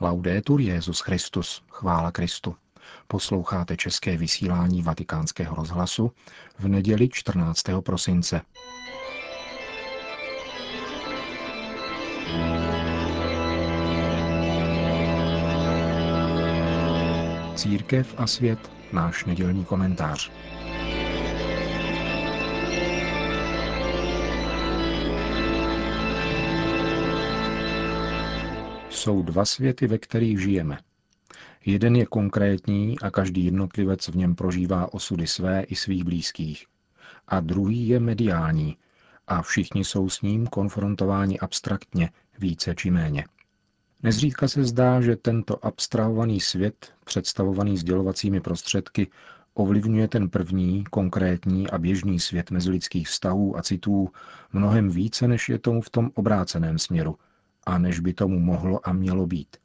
Laudetur Jezus Christus, chvála Kristu. Posloucháte české vysílání Vatikánského rozhlasu v neděli 14. prosince. Církev a svět, náš nedělní komentář. Jsou dva světy, ve kterých žijeme. Jeden je konkrétní a každý jednotlivec v něm prožívá osudy své i svých blízkých. A druhý je mediální a všichni jsou s ním konfrontováni abstraktně, více či méně. Nezřídka se zdá, že tento abstrahovaný svět, představovaný sdělovacími prostředky, ovlivňuje ten první, konkrétní a běžný svět mezilidských vztahů a citů mnohem více, než je tomu v tom obráceném směru – a než by tomu mohlo a mělo být.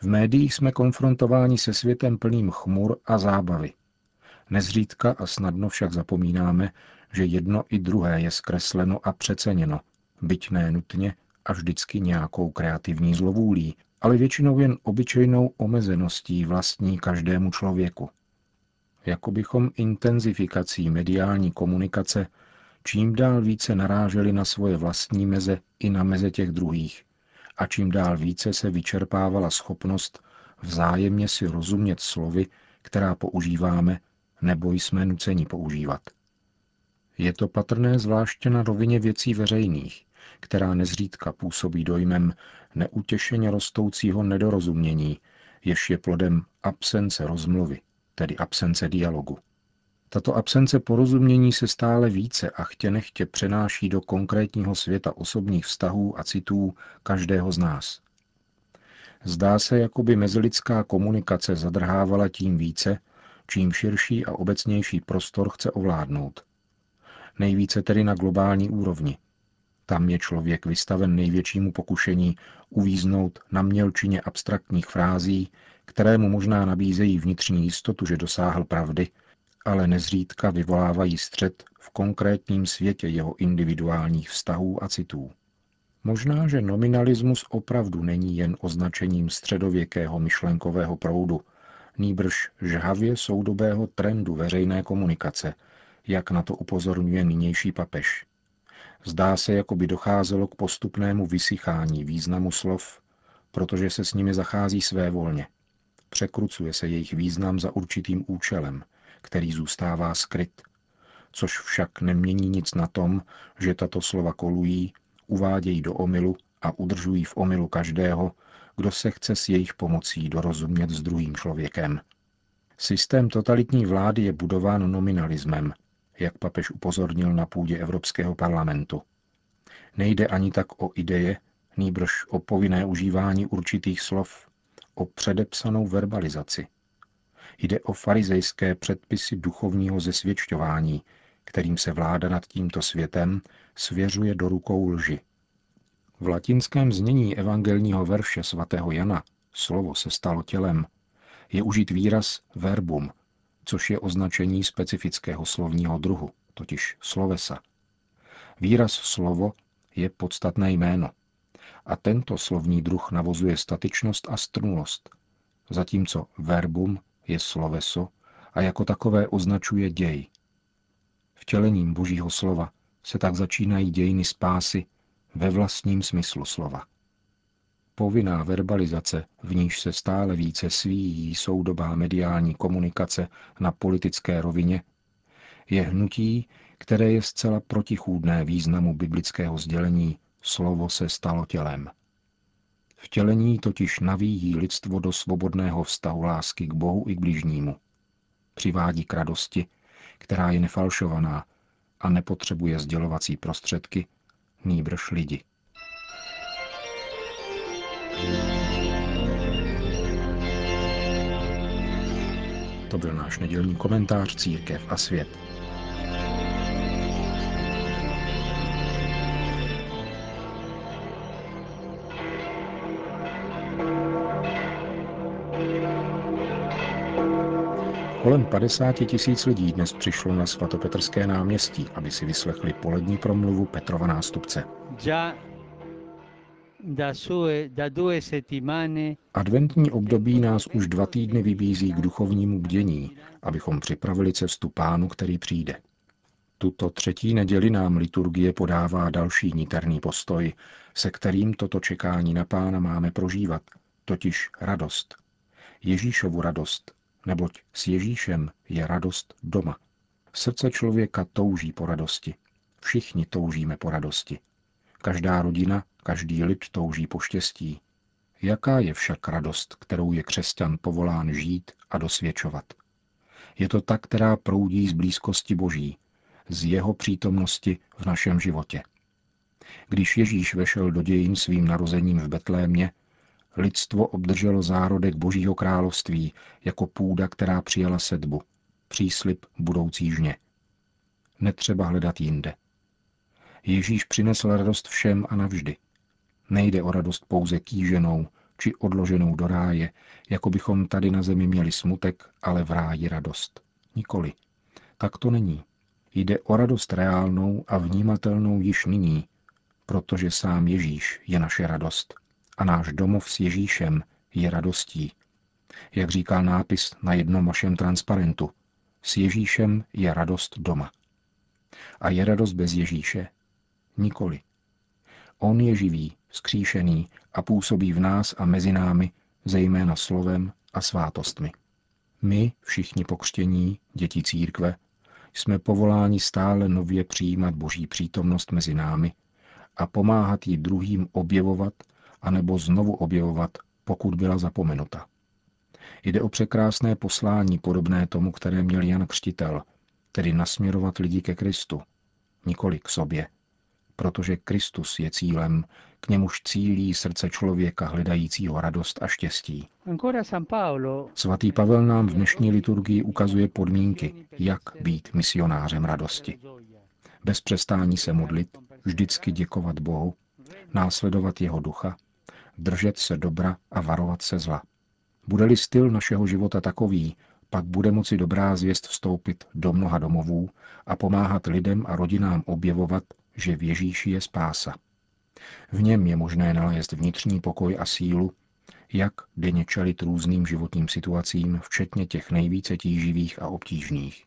V médiích jsme konfrontováni se světem plným chmur a zábavy. Nezřídka a snadno však zapomínáme, že jedno i druhé je zkresleno a přeceněno, byť ne nutně a vždycky nějakou kreativní zlovůlí, ale většinou jen obyčejnou omezeností vlastní každému člověku. Jako bychom intenzifikací mediální komunikace čím dál více naráželi na svoje vlastní meze i na meze těch druhých, a čím dál více se vyčerpávala schopnost vzájemně si rozumět slovy, která používáme nebo jsme nuceni používat. Je to patrné zvláště na rovině věcí veřejných, která nezřídka působí dojmem neutěšeně rostoucího nedorozumění, jež je plodem absence rozmluvy, tedy absence dialogu. Tato absence porozumění se stále více a chtě nechtě přenáší do konkrétního světa osobních vztahů a citů každého z nás. Zdá se, jako by mezilidská komunikace zadrhávala tím více, čím širší a obecnější prostor chce ovládnout. Nejvíce tedy na globální úrovni. Tam je člověk vystaven největšímu pokušení uvíznout na mělčině abstraktních frází, které mu možná nabízejí vnitřní jistotu, že dosáhl pravdy, ale nezřídka vyvolávají střed v konkrétním světě jeho individuálních vztahů a citů. Možná, že nominalismus opravdu není jen označením středověkého myšlenkového proudu, nýbrž žhavě soudobého trendu veřejné komunikace, jak na to upozorňuje nynější papež. Zdá se, jako by docházelo k postupnému vysychání významu slov, protože se s nimi zachází své volně. Překrucuje se jejich význam za určitým účelem, který zůstává skryt, což však nemění nic na tom, že tato slova kolují, uvádějí do omylu a udržují v omylu každého, kdo se chce s jejich pomocí dorozumět s druhým člověkem. Systém totalitní vlády je budován nominalismem, jak papež upozornil na půdě Evropského parlamentu. Nejde ani tak o ideje, nýbrž o povinné užívání určitých slov, o předepsanou verbalizaci – Jde o farizejské předpisy duchovního zesvědčování, kterým se vláda nad tímto světem svěřuje do rukou lži. V latinském znění evangelního verše svatého Jana slovo se stalo tělem, je užit výraz verbum, což je označení specifického slovního druhu, totiž slovesa. Výraz slovo je podstatné jméno. A tento slovní druh navozuje statičnost a strunulost, zatímco verbum je sloveso a jako takové označuje děj. Vtělením Božího slova se tak začínají dějiny spásy ve vlastním smyslu slova. Povinná verbalizace, v níž se stále více svíjí soudobá mediální komunikace na politické rovině, je hnutí, které je zcela protichůdné významu biblického sdělení slovo se stalo tělem. Vtělení totiž navíjí lidstvo do svobodného vztahu lásky k Bohu i k bližnímu. Přivádí k radosti, která je nefalšovaná a nepotřebuje sdělovací prostředky, nýbrž lidi. To byl náš nedělní komentář Církev a svět. Kolem 50 tisíc lidí dnes přišlo na svatopetrské náměstí, aby si vyslechli polední promluvu Petrova nástupce. Adventní období nás už dva týdny vybízí k duchovnímu bdění, abychom připravili cestu pánu, který přijde. Tuto třetí neděli nám liturgie podává další niterný postoj, se kterým toto čekání na pána máme prožívat, totiž radost. Ježíšovu radost, neboť s Ježíšem je radost doma. Srdce člověka touží po radosti. Všichni toužíme po radosti. Každá rodina, každý lid touží po štěstí. Jaká je však radost, kterou je křesťan povolán žít a dosvědčovat? Je to ta, která proudí z blízkosti Boží, z jeho přítomnosti v našem životě. Když Ježíš vešel do dějin svým narozením v Betlémě, lidstvo obdrželo zárodek Božího království jako půda, která přijala sedbu, příslip budoucí žně. Netřeba hledat jinde. Ježíš přinesl radost všem a navždy. Nejde o radost pouze kýženou či odloženou do ráje, jako bychom tady na zemi měli smutek, ale v ráji radost. Nikoli. Tak to není. Jde o radost reálnou a vnímatelnou již nyní, protože sám Ježíš je naše radost a náš domov s Ježíšem je radostí. Jak říká nápis na jednom vašem transparentu, s Ježíšem je radost doma. A je radost bez Ježíše? Nikoli. On je živý, skříšený a působí v nás a mezi námi, zejména slovem a svátostmi. My, všichni pokřtění, děti církve, jsme povoláni stále nově přijímat Boží přítomnost mezi námi a pomáhat ji druhým objevovat anebo znovu objevovat, pokud byla zapomenuta. Jde o překrásné poslání podobné tomu, které měl Jan Křtitel, tedy nasměrovat lidi ke Kristu, nikoli k sobě, protože Kristus je cílem, k němuž cílí srdce člověka hledajícího radost a štěstí. Svatý Pavel nám v dnešní liturgii ukazuje podmínky, jak být misionářem radosti. Bez přestání se modlit, vždycky děkovat Bohu, následovat jeho ducha, držet se dobra a varovat se zla. Bude-li styl našeho života takový, pak bude moci dobrá zvěst vstoupit do mnoha domovů a pomáhat lidem a rodinám objevovat, že v Ježíši je spása. V něm je možné nalézt vnitřní pokoj a sílu, jak denně čelit různým životním situacím, včetně těch nejvíce tíživých a obtížných.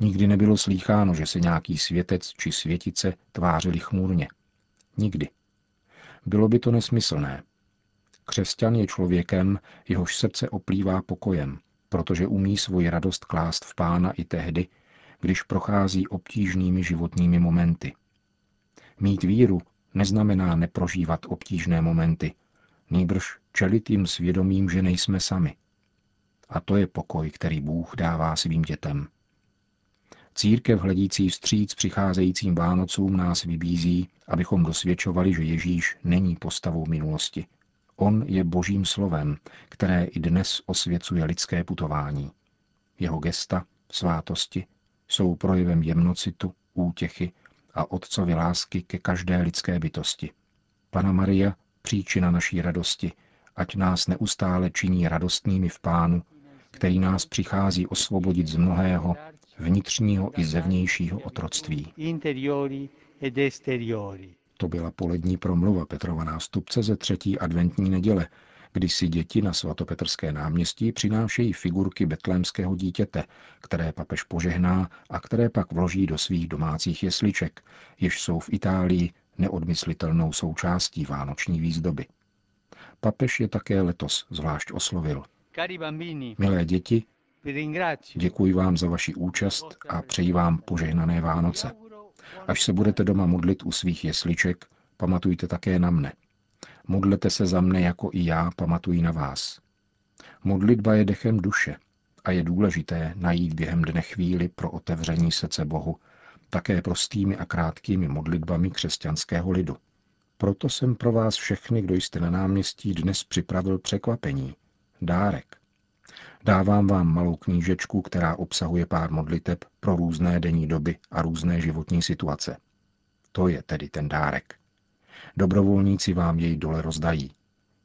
Nikdy nebylo slýcháno, že se nějaký světec či světice tvářili chmurně. Nikdy. Bylo by to nesmyslné. Křesťan je člověkem, jehož srdce oplývá pokojem, protože umí svoji radost klást v pána i tehdy, když prochází obtížnými životními momenty. Mít víru neznamená neprožívat obtížné momenty, nýbrž čelit jim svědomím, že nejsme sami. A to je pokoj, který Bůh dává svým dětem. Církev hledící vstříc přicházejícím Vánocům nás vybízí, abychom dosvědčovali, že Ježíš není postavou minulosti. On je božím slovem, které i dnes osvěcuje lidské putování. Jeho gesta, svátosti, jsou projevem jemnocitu, útěchy a otcovy lásky ke každé lidské bytosti. Pana Maria, příčina naší radosti, ať nás neustále činí radostnými v Pánu, který nás přichází osvobodit z mnohého, vnitřního i zevnějšího otroctví. To byla polední promluva Petrova nástupce ze třetí adventní neděle, kdy si děti na svatopetrské náměstí přinášejí figurky betlémského dítěte, které papež požehná a které pak vloží do svých domácích jesliček, jež jsou v Itálii neodmyslitelnou součástí vánoční výzdoby. Papež je také letos zvlášť oslovil. Milé děti, děkuji vám za vaši účast a přeji vám požehnané Vánoce. Až se budete doma modlit u svých jesliček, pamatujte také na mne. Modlete se za mne, jako i já pamatuji na vás. Modlitba je dechem duše a je důležité najít během dne chvíli pro otevření srdce Bohu, také prostými a krátkými modlitbami křesťanského lidu. Proto jsem pro vás všechny, kdo jste na náměstí, dnes připravil překvapení. Dárek. Dávám vám malou knížečku, která obsahuje pár modliteb pro různé denní doby a různé životní situace. To je tedy ten dárek. Dobrovolníci vám jej dole rozdají.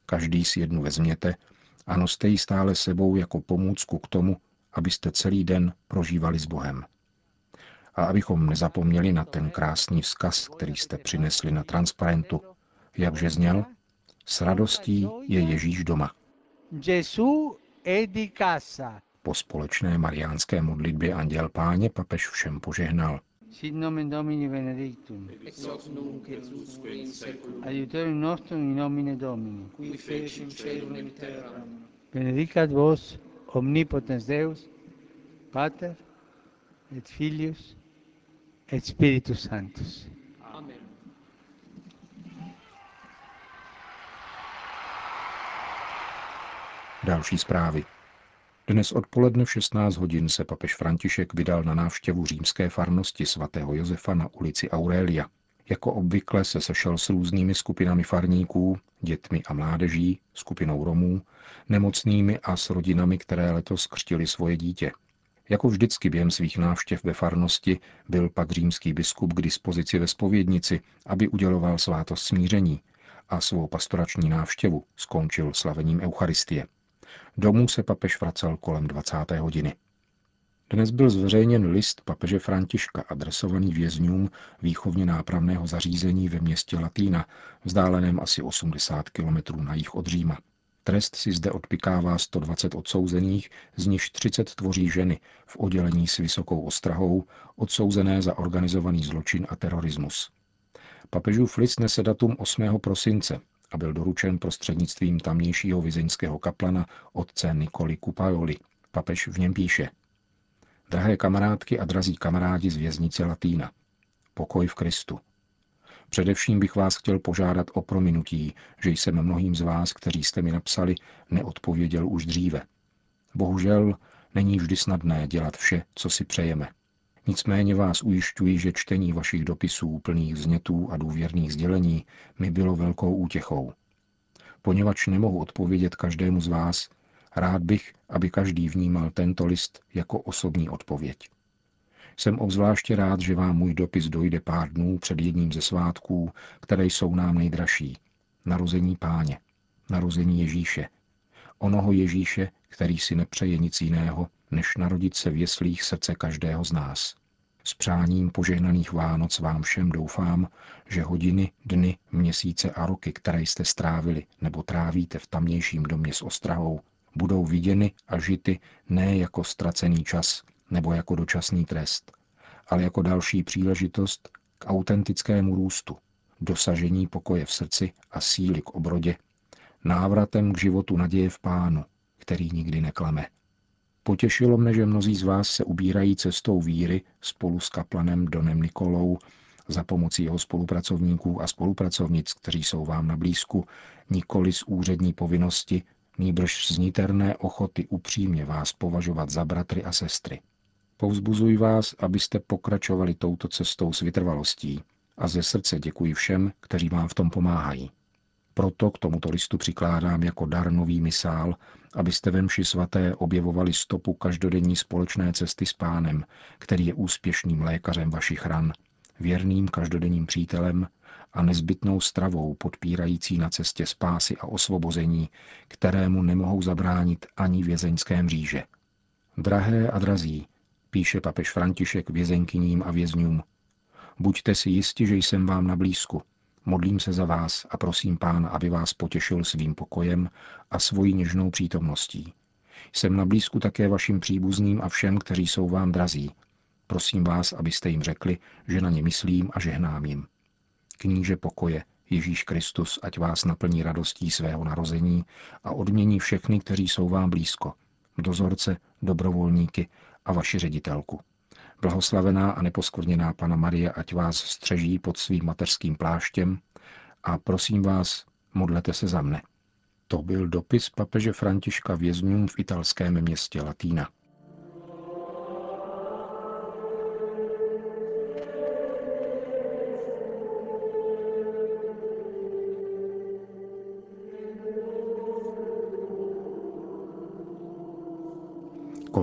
Každý si jednu vezměte a noste ji stále sebou jako pomůcku k tomu, abyste celý den prožívali s Bohem. A abychom nezapomněli na ten krásný vzkaz, který jste přinesli na transparentu, Jakže zněl? S radostí je Ježíš doma. Gesù è di casa. Po společné mariánské modlitbě Anděl Páně papež všem požehnal. Sit nomen Domini benedictum. ex hoc nunc et usque in seculum, Aiutorium nostrum in nomine Domini. qui fecit caelum et terram, Benedicat vos omnipotens Deus, Pater et Filius et Spiritus Sanctus. Další zprávy. Dnes odpoledne v 16 hodin se papež František vydal na návštěvu římské farnosti svatého Josefa na ulici Aurelia. Jako obvykle se sešel s různými skupinami farníků, dětmi a mládeží, skupinou Romů, nemocnými a s rodinami, které letos křtili svoje dítě. Jako vždycky během svých návštěv ve farnosti byl pak římský biskup k dispozici ve spovědnici, aby uděloval svátost smíření a svou pastorační návštěvu skončil slavením Eucharistie. Domů se papež vracel kolem 20. hodiny. Dnes byl zveřejněn list papeže Františka adresovaný vězňům výchovně nápravného zařízení ve městě Latína, vzdáleném asi 80 kilometrů na jih od Říma. Trest si zde odpikává 120 odsouzených, z nichž 30 tvoří ženy v oddělení s vysokou ostrahou, odsouzené za organizovaný zločin a terorismus. Papežův list nese datum 8. prosince a byl doručen prostřednictvím tamnějšího vizeňského kaplana otce Nikoli Kupajoli. Papež v něm píše. Drahé kamarádky a drazí kamarádi z věznice Latína. Pokoj v Kristu. Především bych vás chtěl požádat o prominutí, že jsem mnohým z vás, kteří jste mi napsali, neodpověděl už dříve. Bohužel není vždy snadné dělat vše, co si přejeme. Nicméně vás ujišťuji, že čtení vašich dopisů plných vznětů a důvěrných sdělení mi bylo velkou útěchou. Poněvadž nemohu odpovědět každému z vás, rád bych, aby každý vnímal tento list jako osobní odpověď. Jsem obzvláště rád, že vám můj dopis dojde pár dnů před jedním ze svátků, které jsou nám nejdražší. Narození páně, narození Ježíše. Onoho Ježíše, který si nepřeje nic jiného, než narodit se v jeslích srdce každého z nás. S přáním požehnaných Vánoc vám všem doufám, že hodiny, dny, měsíce a roky, které jste strávili nebo trávíte v tamnějším domě s ostrahou, budou viděny a žity ne jako ztracený čas nebo jako dočasný trest, ale jako další příležitost k autentickému růstu, dosažení pokoje v srdci a síly k obrodě, návratem k životu naděje v Pánu, který nikdy neklame. Potěšilo mne, že mnozí z vás se ubírají cestou víry spolu s kaplanem Donem Nikolou za pomocí jeho spolupracovníků a spolupracovnic, kteří jsou vám na blízku, nikoli z úřední povinnosti, nýbrž z niterné ochoty upřímně vás považovat za bratry a sestry. Povzbuzuji vás, abyste pokračovali touto cestou s vytrvalostí a ze srdce děkuji všem, kteří vám v tom pomáhají. Proto k tomuto listu přikládám jako dar nový misál, abyste ve mši svaté objevovali stopu každodenní společné cesty s pánem, který je úspěšným lékařem vašich ran, věrným každodenním přítelem a nezbytnou stravou podpírající na cestě spásy a osvobození, kterému nemohou zabránit ani vězeňské mříže. Drahé a drazí, píše papež František vězenkyním a vězňům, buďte si jisti, že jsem vám na blízku, Modlím se za vás a prosím Pána, aby vás potěšil svým pokojem a svojí něžnou přítomností. Jsem na blízku také vašim příbuzným a všem, kteří jsou vám drazí. Prosím vás, abyste jim řekli, že na ně myslím a žehnám jim. Kníže pokoje, Ježíš Kristus, ať vás naplní radostí svého narození a odmění všechny, kteří jsou vám blízko. Dozorce, dobrovolníky a vaši ředitelku. Blahoslavená a neposkvrněná Pana Marie, ať vás střeží pod svým mateřským pláštěm a prosím vás, modlete se za mne. To byl dopis papeže Františka vězňům v italském městě Latína.